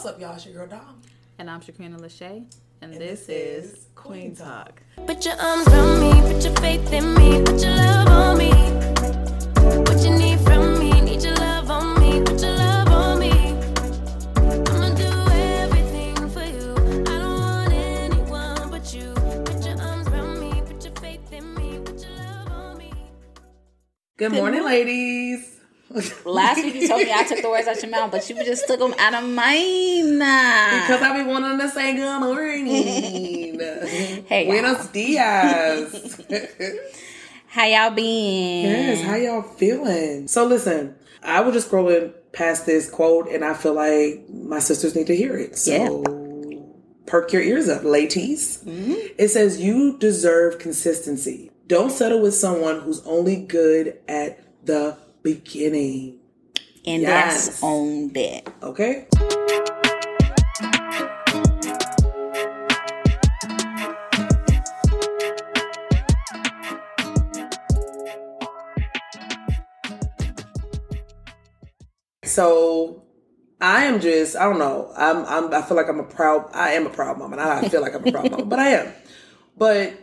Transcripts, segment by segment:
What's up, y'all? It's your girl Dom. And I'm Shaqrina Lachey. And, and this, this, is Queen Talk. Put your arms around me, put your faith in me, put your love on me. What you need from me, need your love on me, put your love on me. I'ma do everything for you. I don't want anyone but you. Put your arms around me, put your faith in me, put your love on me. Good, morning, ladies. Last week you told me I took the words out your mouth, but you just took them out of mine. Because I be wanting to say good morning. Hey, Buenos dias. How y'all been? yes, how y'all feeling? So listen, I was just scrolling past this quote and I feel like my sisters need to hear it. So perk your ears up, ladies. Mm-hmm. It says you deserve consistency. Don't settle with someone who's only good at the beginning. And Yes. that's on that. Okay? So I am just I don't know. I'm I'm I feel like I'm a proud I am a proud mom and I feel like I'm a proud mom, but I am. But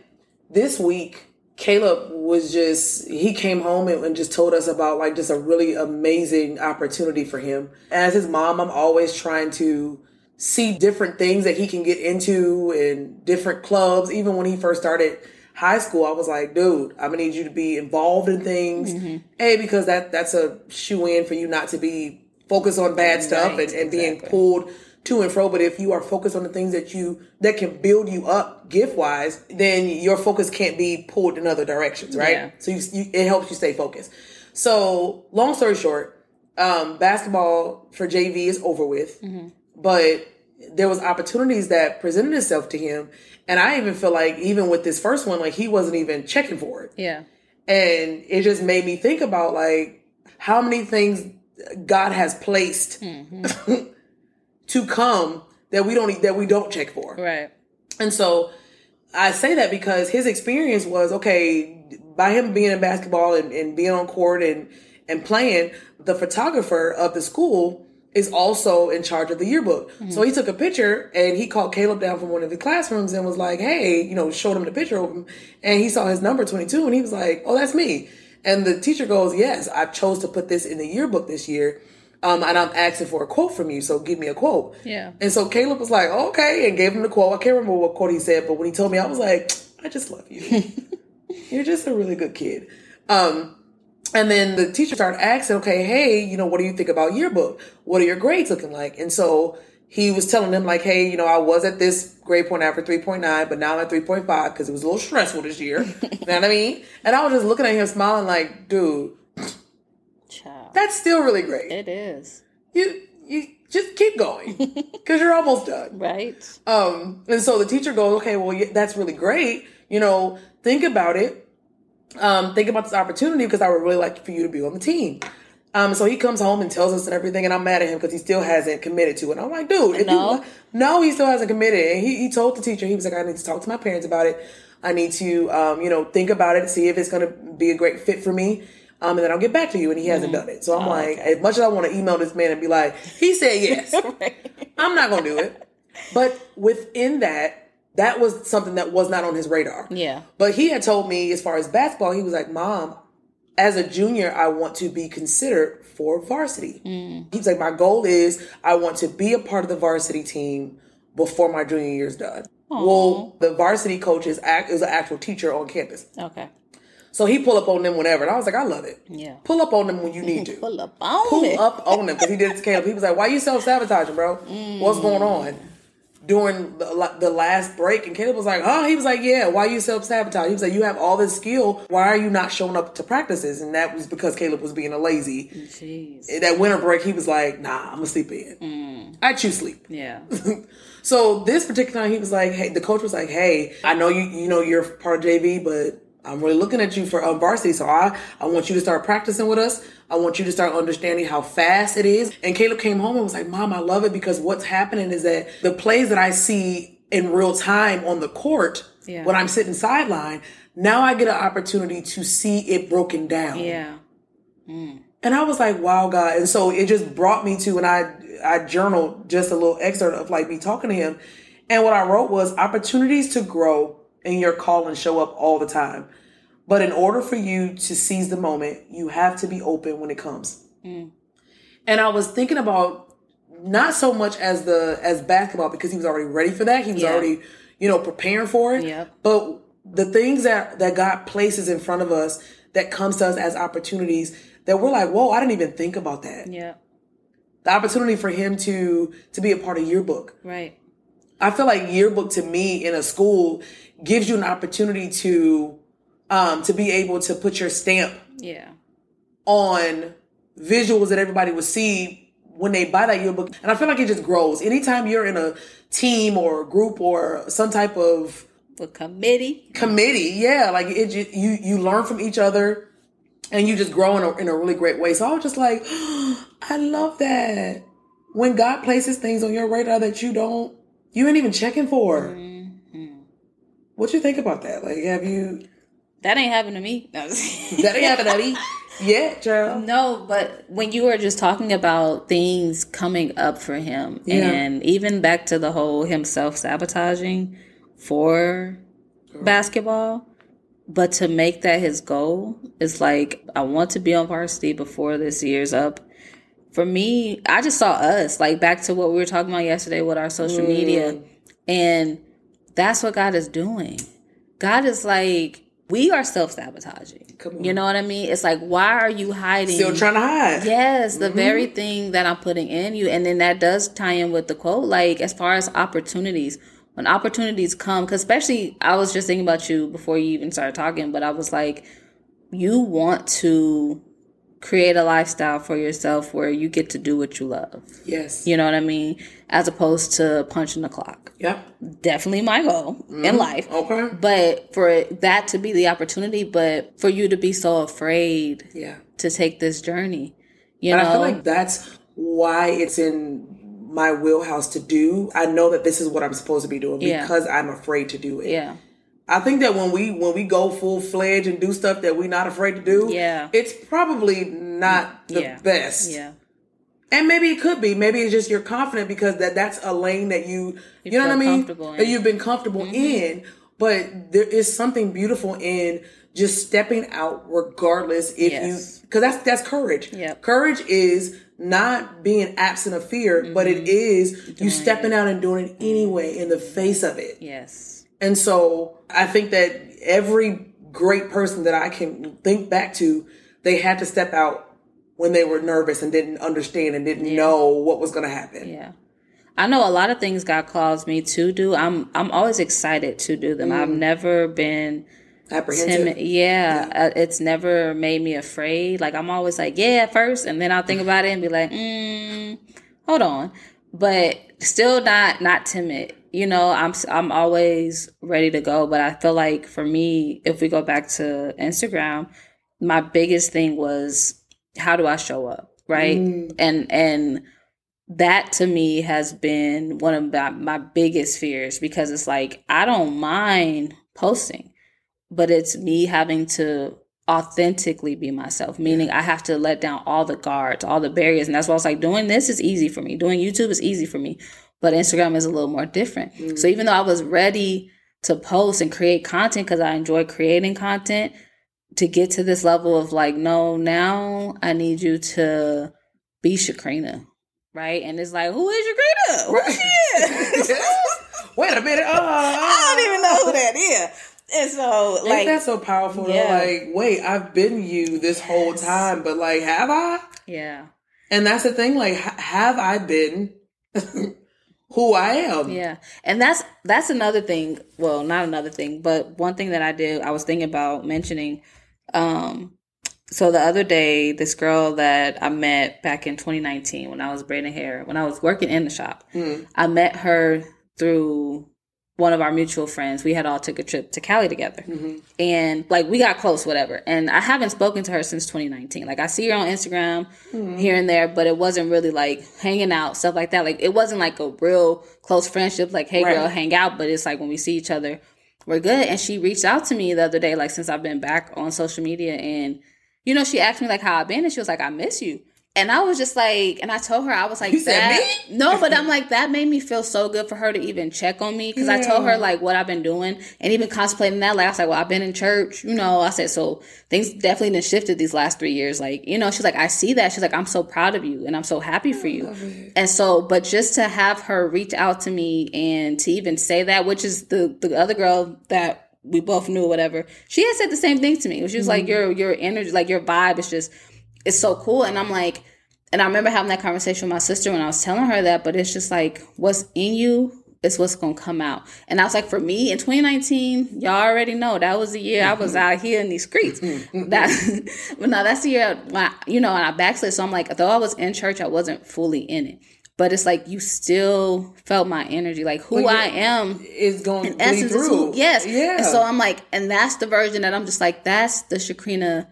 this week Caleb was just he came home and, and just told us about like just a really amazing opportunity for him. As his mom, I'm always trying to see different things that he can get into and different clubs. Even when he first started high school, I was like, dude, I'm gonna need you to be involved in things. Mm-hmm. A, because that that's a shoe in for you not to be focused on bad stuff Right, and, and being pulled to and fro. But if you are focused on the things that you that can build you up gift wise, then your focus can't be pulled in other directions, right? Yeah. So you, you it helps you stay focused. So long story short, um, basketball for JV is over with, but there was opportunities that presented itself to him, and I even feel like even with this first one, like he wasn't even checking for it, Yeah. and it just made me think about like how many things God has placed to come that we don't that we don't check for. Right. And so I say that because his experience was okay by him being in basketball and, and being on court and and playing. The photographer of the school is also in charge of the yearbook. Mm-hmm. So he took a picture and he called Caleb down from one of the classrooms and was like, "Hey, you know," showed him the picture of him, and he saw his number twenty two, and he was like, "Oh, that's me." And the teacher goes, "Yes, I chose to put this in the yearbook this year." Um, and I'm asking for a quote from you, so give me a quote. Yeah. And so Caleb was like, okay, and gave him the quote. I can't remember what quote he said, but when he told me, I was like, I just love you. You're just a really good kid. Um, and then the teacher started asking, okay, hey, you know, what do you think about yearbook? What are your grades looking like? And so he was telling them like, hey, you know, I was at this grade point after 3.9, but now I'm at 3.5 because it was a little stressful this year. you know what I mean? And I was just looking at him smiling like, dude, That's still really great. It is. You, you just keep going because you're almost done. Right. Um, and so the teacher goes, okay, well, yeah, that's really great. You know, think about it. Um, think about this opportunity because I would really like for you to be on the team. Um, so he comes home and tells us and everything, and I'm mad at him because he still hasn't committed to it. I'm like, dude, if No. you, no, he still hasn't committed. And he, he told the teacher, he was like, I need to talk to my parents about it. I need to, um, you know, think about it, see if it's going to be a great fit for me. Um, and then I'll get back to you. And he hasn't done it. So I'm like, as much as I want to email this man and be like, he said yes. I'm not gonna do it. But within that, that was something that was not on his radar. Yeah. But he had told me as far as basketball, he was like, Mom, as a junior, I want to be considered for varsity. He's like, My goal is I want to be a part of the varsity team before my junior year's done. Well, the varsity coach is, act, is an actual teacher on campus. Okay. So he pull up on them whenever. And I was like, I love it. Yeah. Pull up on them when you need to Pull up on pull it. up on them because he did it to Caleb. He was like, "Why you self sabotaging, bro? What's going on?" During the, the last break, and Caleb was like, "Oh," he was like, "Yeah, why you self sabotage?" He was like, "You have all this skill. Why are you not showing up to practices?" And that was because Caleb was being a lazy. Jeez. That winter break, he was like, "Nah, I'm gonna sleep in. Mm. I choose sleep." Yeah. So this particular time, he was like, "Hey," the coach was like, "Hey, I know you, you know, you're part of JV, but I'm really looking at you for um, varsity. So I, I want you to start practicing with us. I want you to start understanding how fast it is." And Caleb came home and was like, "Mom, I love it because what's happening is that the plays that I see in real time on the court Yeah. when I'm sitting sideline, now I get an opportunity to see it broken down." Yeah. And I was like, wow, God. And so it just brought me to, and I, I journaled just a little excerpt of like me talking to him, and what I wrote was opportunities to grow in your call and show up all the time. But in order for you to seize the moment, you have to be open when it comes. Mm. And I was thinking about not so much as the as basketball because he was already ready for that. He was Yeah. already, you know, preparing for it. Yep. But the things that that God places in front of us that comes to us as opportunities that we're like, whoa, I didn't even think about that. Yeah. The opportunity for him to to be a part of yearbook. Right. I feel like yearbook to me in a school gives you an opportunity to um to be able to put your stamp Yeah. on visuals that everybody would see when they buy that yearbook. And I feel like it just grows. Anytime you're in a team or a group or some type of With committee. committee, yeah, like it just, you you learn from each other and you just grow in a, in a really great way. So I was just like, I love that. When God places things on your radar that you don't you ain't even checking for. What you think about that? Like have you That ain't happened to me. That ain't happened to me yet, child. No, but when you were just talking about things coming up for him, Yeah. and even back to the whole himself sabotaging for basketball, but to make that his goal is like, I want to be on varsity before this year's up. For me, I just saw us, like back to what we were talking about yesterday with our social media. Mm. And that's what God is doing. God is like, we are self sabotaging. You know what I mean? It's like, why are you hiding? Still trying to hide. Yes, the mm-hmm. very thing that I'm putting in you. And then that does tie in with the quote, like as far as opportunities. When opportunities come, because especially I was just thinking about you before you even started talking, but I was like, you want to create a lifestyle for yourself where you get to do what you love. Yes. You know what I mean? As opposed to punching the clock. Yep. Definitely my goal in mm-hmm. life. Okay. But for that to be the opportunity, but for you to be so afraid Yeah. to take this journey. You And know, I feel like that's why it's in my wheelhouse to do. I know that this is what I'm supposed to be doing Yeah. because I'm afraid to do it. yeah, I think that when we when we go full fledged and do stuff that we're not afraid to do, Yeah. it's probably not the yeah, best. Yeah, And maybe it could be. Maybe it's just you're confident because that that's a lane that you you, know what I mean that. Mm-hmm. you've been comfortable in. But there is something beautiful in just stepping out regardless if Yes. you because that's that's courage. Yeah, Courage is not being absent of fear, but Mm-hmm. it is you stepping out and doing it anyway in the face of it. yes, And so I think that every great person that I can think back to, they had to step out when they were nervous and didn't understand and didn't know what was going to happen. yeah. I know a lot of things God calls me to do. I'm I'm always excited to do them. I've never been Apprehensive. timid. Yeah, Uh, it's never made me afraid. Like I'm always like, yeah, first, and then I'll think about it and be like, mm, hold on, but still not not timid. You know, I'm I'm always ready to go. But I feel like for me, if we go back to Instagram, my biggest thing was how do I show up, right? Mm. And and that to me has been one of my, my biggest fears because it's like I don't mind posting, but it's me having to authentically be myself, meaning I have to let down all the guards, all the barriers. And that's why I was like, doing this is easy for me. Doing YouTube is easy for me, but Instagram is a little more different. So even though I was ready to post and create content because I enjoy creating content, to get to this level of like, no, now I need you to be Shaqrina. Right? And it's like, who is Shaqrina? Who she is? Wait a minute. Uh, I don't even know who that is. And so, like, that so powerful? Yeah. Like, wait, I've been you this whole time, but like, have I? yeah, And that's the thing. Like, ha- have I been who I am? yeah, and that's that's another thing. Well, not another thing, but one thing that I did, I was thinking about mentioning. Um, so the other day, this girl that I met back in 2019 when I was braiding hair, when I was working in the shop, I met her through one of our mutual friends. We had all took a trip to Cali together, mm-hmm. and like we got close, whatever. And I haven't spoken to her since 2019. Like I see her on Instagram mm-hmm. here and there, but it wasn't really like hanging out stuff like that. Like it wasn't like a real close friendship. Like hey girl, hang out. But it's like when we see each other, we're good. And she reached out to me the other day, like since I've been back on social media, and you know she asked me like how I've been, and she was like I miss you. And I was just like, and I told her, I was like, You said that, me? no, but I'm like, that made me feel so good for her to even check on me. Cause I told her like what I've been doing and even contemplating that. Like, I was like, well, I've been in church, you know, I said, so things definitely been shifted these last three years. Like, you know, she's like, I see that. She's like, I'm so proud of you and I'm so happy for you. And so, but just to have her reach out to me and to even say that, which is the, the other girl that we both knew or whatever, she had said the same thing to me. She was like, mm-hmm. your, your energy, like your vibe is just, it's so cool. And I'm like, and I remember having that conversation with my sister when I was telling her that, but it's just like, what's in you is what's going to come out. And I was like, for me in 2019, y'all already know that was the year I was mm-hmm. out here in these streets. Mm-hmm. Mm-hmm. that, but no, that's the year, when I, you know, and I backslid. So I'm like, though I was in church, I wasn't fully in it. But it's like you still felt my energy, like who Well, I am is going to in essence is who yes Yeah. and so i'm like and that's the version that i'm just like that's the shaqrina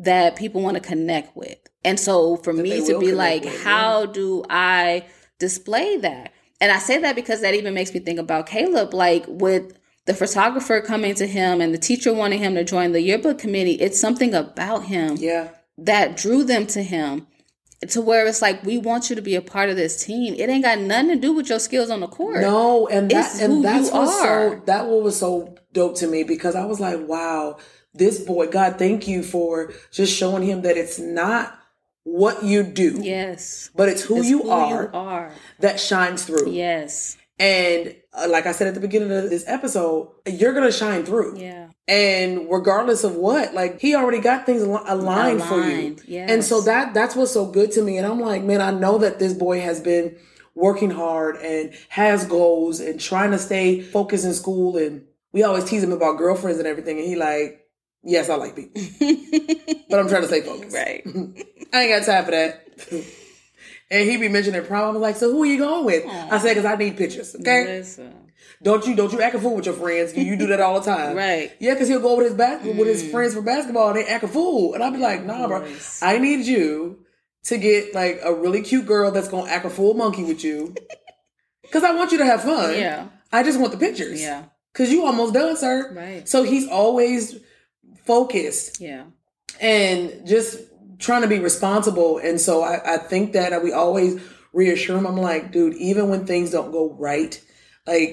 that people want to connect with. And so for they me to be like with, how do i display that? And i say that because that even makes me think about caleb like with the photographer coming to him and the teacher wanting him to join the yearbook committee it's something about him yeah. that drew them to him to where it's like we want you to be a part of this team. It ain't got nothing to do with your skills on the court. No, and that and that's you what so that what was so dope to me because I was like, wow, this boy, God, thank you for just showing him that it's not what you do, yes but it's who, It's you, who are you are. that shines through. Yes. And uh, like I said at the beginning of this episode, you're gonna shine through. Yeah. And regardless of what, like he already got things al- aligned, for you. Aligned, yes. And so that that's what's so good to me. And I'm like, man, I know that this boy has been working hard and has goals and trying to stay focused in school. And we always tease him about girlfriends and everything. And he like, yes, I like people, but I'm trying to stay focused. Right. I ain't got time for that. and he be mentioning prom. I'm like, so who are you going with? I said, because I need pictures. Okay. Listen. Don't you don't you act a fool with your friends? You, you do that all the time, Right. Yeah, because he'll go with his back with his friends for basketball and they act a fool, and I'll be like, Nah, bro. I need you to get like a really cute girl that's gonna act a fool monkey with you, because I want you to have fun. Yeah. I just want the pictures. Yeah. because you almost done, sir. Right. So he's always focused Yeah. and just trying to be responsible. And so I, I think that we always reassure him. I'm like, dude, even when things don't go right, like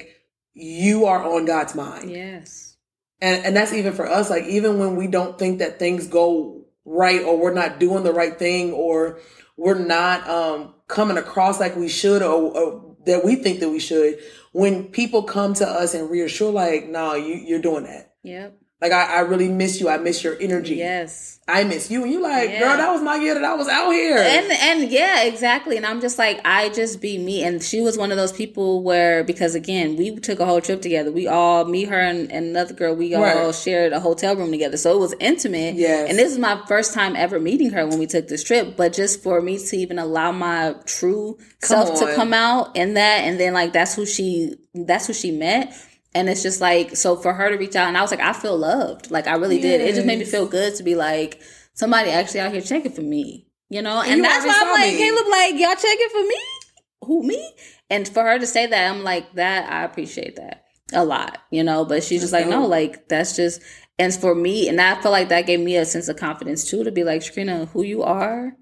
you are on God's mind. Yes. And and that's even for us, like even when we don't think that things go right or we're not doing the right thing or we're not um coming across like we should or, or that we think that we should, when people come to us and reassure like, no, you you're doing that. Yep. Like I, I really miss you. I miss your energy. Yes. I miss you. And you like, Yeah. girl, that was my year that I was out here. And and yeah, exactly. And I'm just like, I just be me. And she was one of those people where because again, we took a whole trip together. We all, me, her, and, and another girl, we all Right. shared a hotel room together. So it was intimate. Yes. And this is my first time ever meeting her when we took this trip. But just for me to even allow my true self to come out in that, and then like that's who she that's who she met. And it's just like so for her to reach out, and I was like, I feel loved. Like I really did. It just made me feel good to be like somebody actually out here checking for me. You know, and you that's why I'm like, me. Caleb, like y'all checking for me? Who me? And for her to say that, I'm like, that I appreciate that a lot. You know, but she's just like, no, like that's just. And for me, and I feel like that gave me a sense of confidence too to be like, Shaqrina, who you are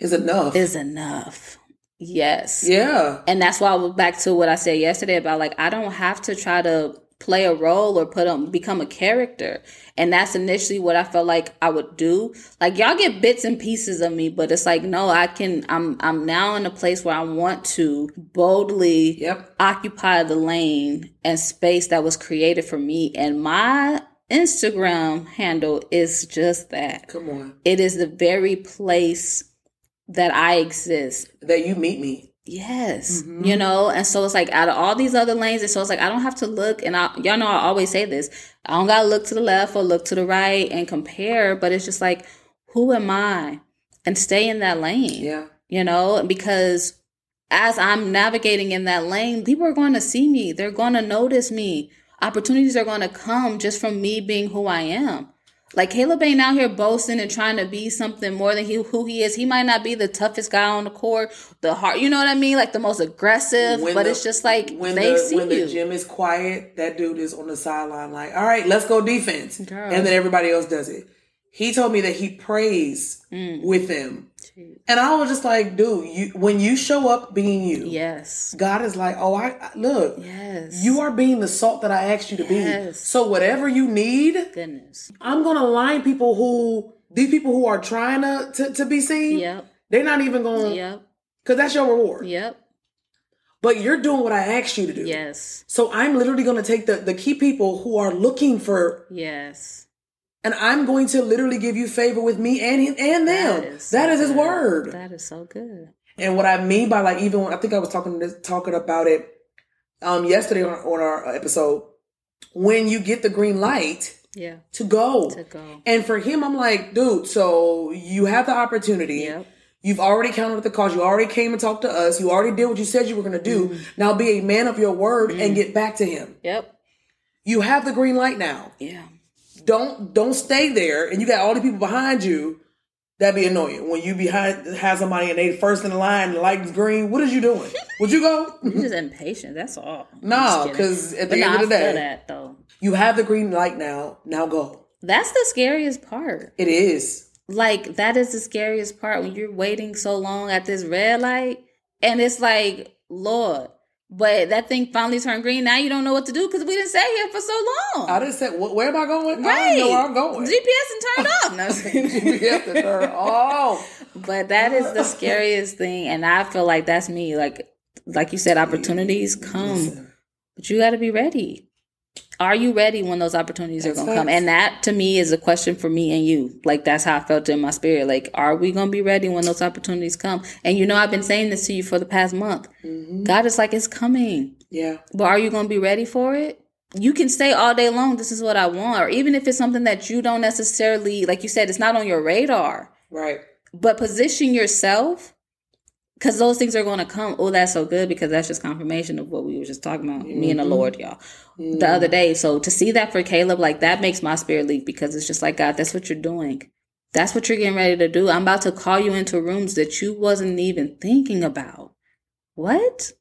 is enough. is enough. Yes. yeah. And that's why I was back to what I said yesterday about like I don't have to try to play a role or put on become a character. And that's initially what I felt like I would do. Like y'all get bits and pieces of me, but it's like no, I can I'm I'm now in a place where I want to boldly Yep. occupy the lane and space that was created for me and my Instagram handle is just that. Come on. It is the very place that I exist. That you meet me. Yes. Mm-hmm. You know, and so it's like out of all these other lanes, and so it's like I don't have to look, and I, y'all know I always say this I don't gotta look to the left or look to the right and compare, but it's just like, who am I? And stay in that lane. Yeah. You know, because as I'm navigating in that lane, people are going to see me, they're going to notice me. Opportunities are going to come just from me being who I am. Like Caleb ain't out here boasting and trying to be something more than he, who he is. He might not be the toughest guy on the court, the heart, you know what I mean? Like the most aggressive, When but the- it's just like When they the see when you. the gym is quiet, that dude is on the sideline like, all right, let's go defense. Girl. And then everybody else does it. he told me that he prays Mm. with them. And I was just like, dude, you when you show up being you, Yes. God is like, oh, I I- look, Yes. you are being the salt that I asked you to be. So whatever you need, Goodness. I'm gonna line people who these people who are trying to to, to be seen. Yep. They're not even going Yep. because that's your reward. Yep. But you're doing what I asked you to do. Yes. So I'm literally going to take the the key people who are looking for, Yes. And I'm going to literally give you favor with me and him and them. That is, that so is His good. word. That is so good. And what I mean by like even when I think I was talking this, talking about it um yesterday on, on our episode, when you get the green light Yeah. to go. To go. And for him, I'm like, dude, so you have the opportunity. Yep. You've already counted the cost. You already came and talked to us. You already did what you said you were going to do. Mm-hmm. Now be a man of your word and get back to him. Yep. You have the green light now. Yeah. Don't don't stay there and you got all the people behind you. That'd be annoying. When you behind have somebody and they first in the line, the light's green. What is you doing? Would you go? You're just mm-hmm. impatient. That's all. No, because at But the no, end of the I day, that though. you have the green light now. Now go. That's the scariest part. It is. Like that is the scariest part when you're waiting so long at this red light, and it's like, Lord. But that thing finally turned green. Now you don't know what to do because we didn't stay here for so long. I said, "Wh- where am I going? I right. don't know where I'm going. GPS and turned off. No, I'm just kidding. GPS to turn off. But that is the scariest thing, and I feel like that's me. Like, like you said, opportunities come, but you got to be ready. Are you ready when those opportunities are going to come? And that to me is a question for me and you. Like that's how I felt in my spirit. Like, are we going to be ready when those opportunities come? And you know, I've been saying this to you for the past month. Mm-hmm. God is like, it's coming. Yeah. But are you going to be ready for it? You can say all day long, this is what I want. Or even if it's something that you don't necessarily, like you said, it's not on your radar Right. but position yourself because those things are going to come. Oh that's so good because that's just confirmation of what we were just talking about me and the mm-hmm. lord y'all the other day. So to see that for caleb like that makes my spirit leap because it's just like god that's what you're doing. That's what you're getting ready to do. I'm about to call you into rooms that you wasn't even thinking about. What?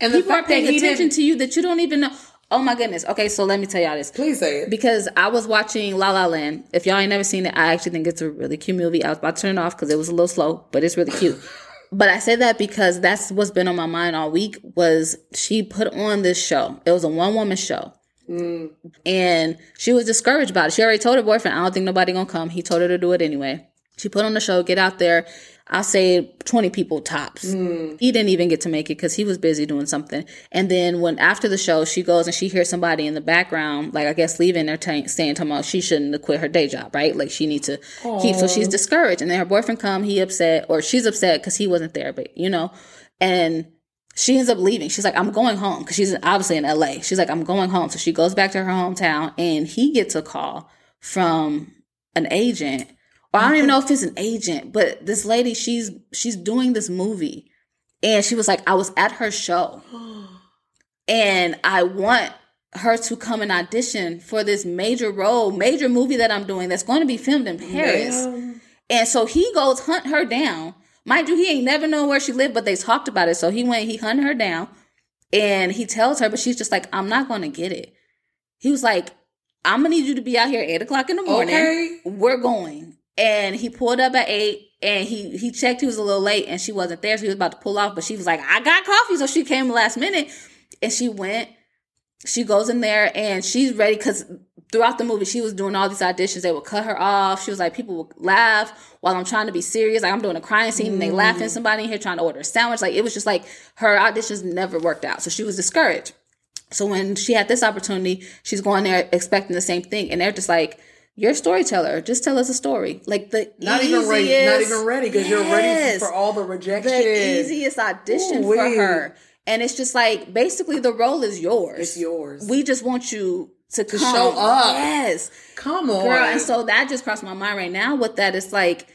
And the people are fact that paying attention to you that you don't even know. Oh my goodness. Okay so let me tell y'all this. Please say it. because I was watching La La Land. If y'all ain't never seen it, I actually think it's a really cute movie. I was about to turn it off because it was a little slow, but it's really cute. but I say that because that's what's been on my mind all week. Was she put on this show? It was a one woman show. Mm. And she was discouraged about it. She already told her boyfriend, I don't think nobody gonna come. He told her to do it anyway. She put on the show, get out there. I'll say 20 people tops. Hmm. He didn't even get to make it because he was busy doing something. And then when after the show, she goes and she hears somebody in the background, like I guess leaving there t- saying, talking about she shouldn't have quit her day job, right? Like she needs to keep. So she's discouraged. And then her boyfriend come, he upset, or she's upset because he wasn't there, but you know, and she ends up leaving. She's like, I'm going home because she's obviously in LA. She's like, I'm going home. So she goes back to her hometown and he gets a call from an agent. Or I don't even know if it's an agent, but this lady, she's she's doing this movie. And she was like, I was at her show. And I want her to come and audition for this major role, major movie that I'm doing that's going to be filmed in Paris. Damn. And so he goes hunt her down. Mind you, he ain't never known where she lived, but they talked about it. So he went, he hunted her down and he tells her, but she's just like, I'm not going to get it. He was like, I'm going to need you to be out here at eight o'clock in the morning. Okay. We're going. And he pulled up at eight and he, he checked he was a little late and she wasn't there. So he was about to pull off, but she was like, I got coffee. So she came last minute and she went she goes in there and she's ready because throughout the movie she was doing all these auditions they would cut her off she was like people would laugh while i'm trying to be serious like i'm doing a crying scene and they laughing mm. somebody in here trying to order a sandwich like it was just like her auditions never worked out so she was discouraged so when she had this opportunity she's going there expecting the same thing and they're just like you're a storyteller just tell us a story like the Not even ready. Not even ready because you're ready for all the rejection. the easiest audition for Ooh-wee. her. And it's just like basically the role is yours. It's yours. We just want you to, come. show up. Yes. Come on. Girl, and so that just crossed my mind right now with that. It's like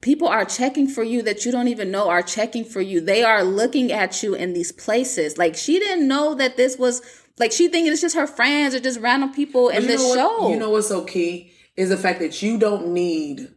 people are checking for you that you don't even know are checking for you. They are looking at you in these places. Like she didn't know that this was like she thinking it's just her friends or just random people in this show. You know what's so key is the fact that you don't need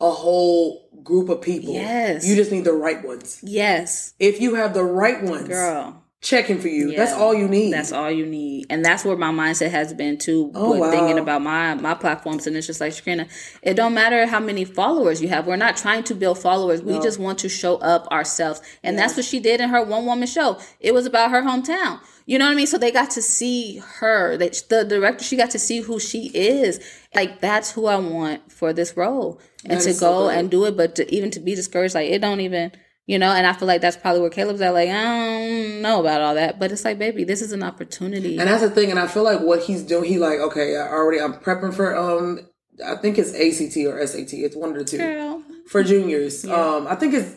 a whole group of people. Yes. You just need the right ones. yes. If you have the right ones, Girl. checking for you. Yeah. That's all you need. That's all you need, and that's where my mindset has been too. Oh, with wow. thinking about my my platforms, and it's just like Shaqrina. It don't matter how many followers you have. We're not trying to build followers. We just want to show up ourselves, and that's what she did in her one woman show. It was about her hometown. You know what I mean? So they got to see her. That the director, she got to see who she is. Like that's who I want for this role, and That to is so go and do it. But to, even to be discouraged, like it don't even. You know, and I feel like that's probably where Caleb's at. Like, I don't know about all that, but it's like, baby, this is an opportunity. And that's the thing, and I feel like what he's doing, he like, okay, I already, I'm prepping for, um, I think it's ACT or SAT. It's one of the two Girl. for juniors. Um, I think it's,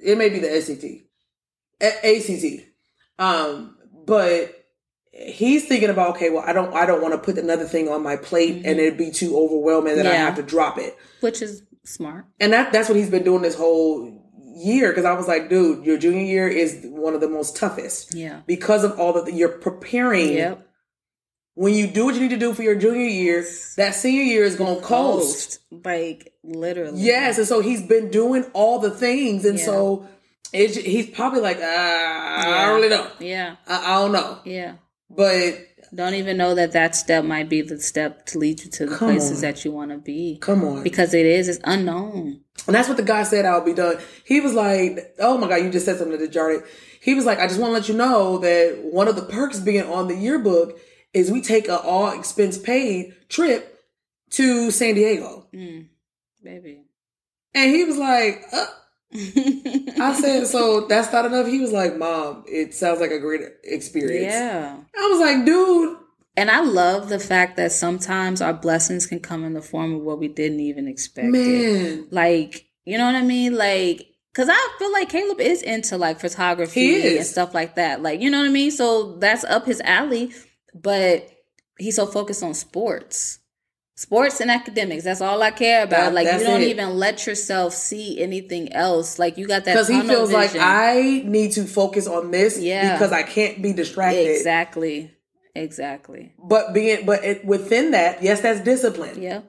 it may be the SAT, A- ACT. Um, but he's thinking about, okay, well, I don't, I don't want to put another thing on my plate and mm-hmm. it'd be too overwhelming that I have to drop it. which is smart. And that, that's what he's been doing this whole year. Cause I was like, dude, your junior year is one of the most toughest Yeah. because of all that you're preparing Yep. when you do what you need to do for your junior year, that senior year is going to coast. Like literally. Yes, and so he's been doing all the things, and Yeah. so it's, he's probably like, I Yeah. don't really know. Yeah. I, I don't know, Yeah. but Don't even know that that step might be the step to lead you to the places on. that you want to be. come on. Because it is, it's unknown. And that's what the guy said. I'll be done. He was like, "Oh my god, you just said something to Jardy." He was like, "I just want to let you know that one of the perks being on the yearbook is we take a all expense paid trip to San Diego." Mm, baby. And he was like, uh, I said, so that's not enough. He was like, Mom, it sounds like a great experience. yeah. I was like, dude, And I love the fact that sometimes our blessings can come in the form of what we didn't even expect. man. Like, you know what I mean? Like, cause I feel like Caleb is into like photography and stuff like that. Like, you know what I mean? So that's up his alley, but he's so focused on sports. Sports and academics. That's all I care about. That- like you don't it. even let yourself see anything else. Like you got that Because he feels like. I need to focus on this Yeah. because I can't be distracted. Exactly. Exactly. But being, but it, within that, yes, that's discipline. Yeah.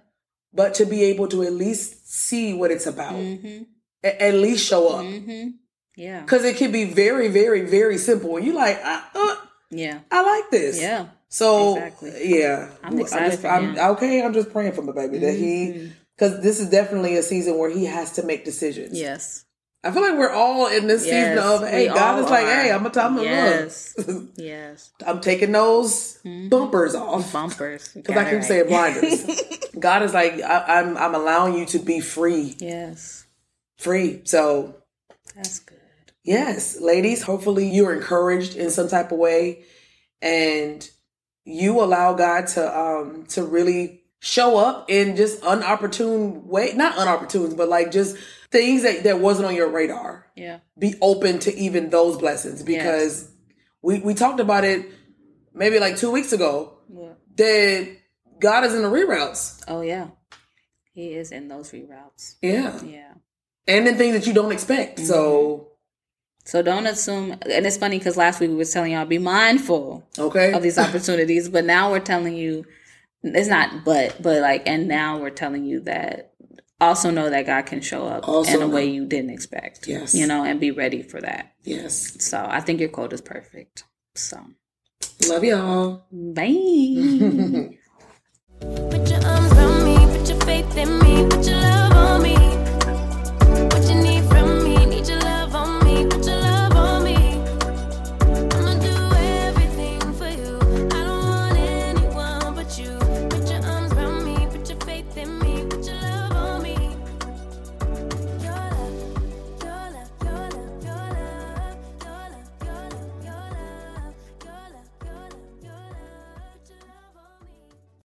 But to be able to at least see what it's about, Mm-hmm. A- at least show up. Mm-hmm. Yeah. Because it can be very, very, very simple. And you like, I, uh, Yeah. I like this. Yeah. So Exactly. yeah, I'm excited just, for I'm, him. Mm-hmm. Okay, I'm just praying for my baby that he, because this is definitely a season where he has to make decisions. Yes. I feel like we're all in this Yes, season of hey, we God all is like, are. hey, I'm gonna tell him Yes. look, Yes. I'm taking those Mm-hmm. bumpers off Bumpers. because I keep saying blinders. God is like, I, I'm I'm allowing you to be free, Yes. free. So That's good. Yes, ladies, hopefully you're encouraged in some type of way and you allow God to um to really show up in just unopportune way, not unopportune, but like just things that that wasn't on your radar. Yeah. Be open to even those blessings because we we talked about it maybe like 2 weeks ago What? that God is in the reroutes. Oh yeah. He is in those reroutes. Yeah. Yeah. And in things that you don't expect. So, So don't assume and it's funny because last week we was telling y'all be mindful okay. of these opportunities, but now we're telling you it's not but but like and now we're telling you that also know that God can show up Also in a know. way you didn't expect. Yes. You know, and be ready for that. yes. So I think your quote is perfect. So Love y'all. bye.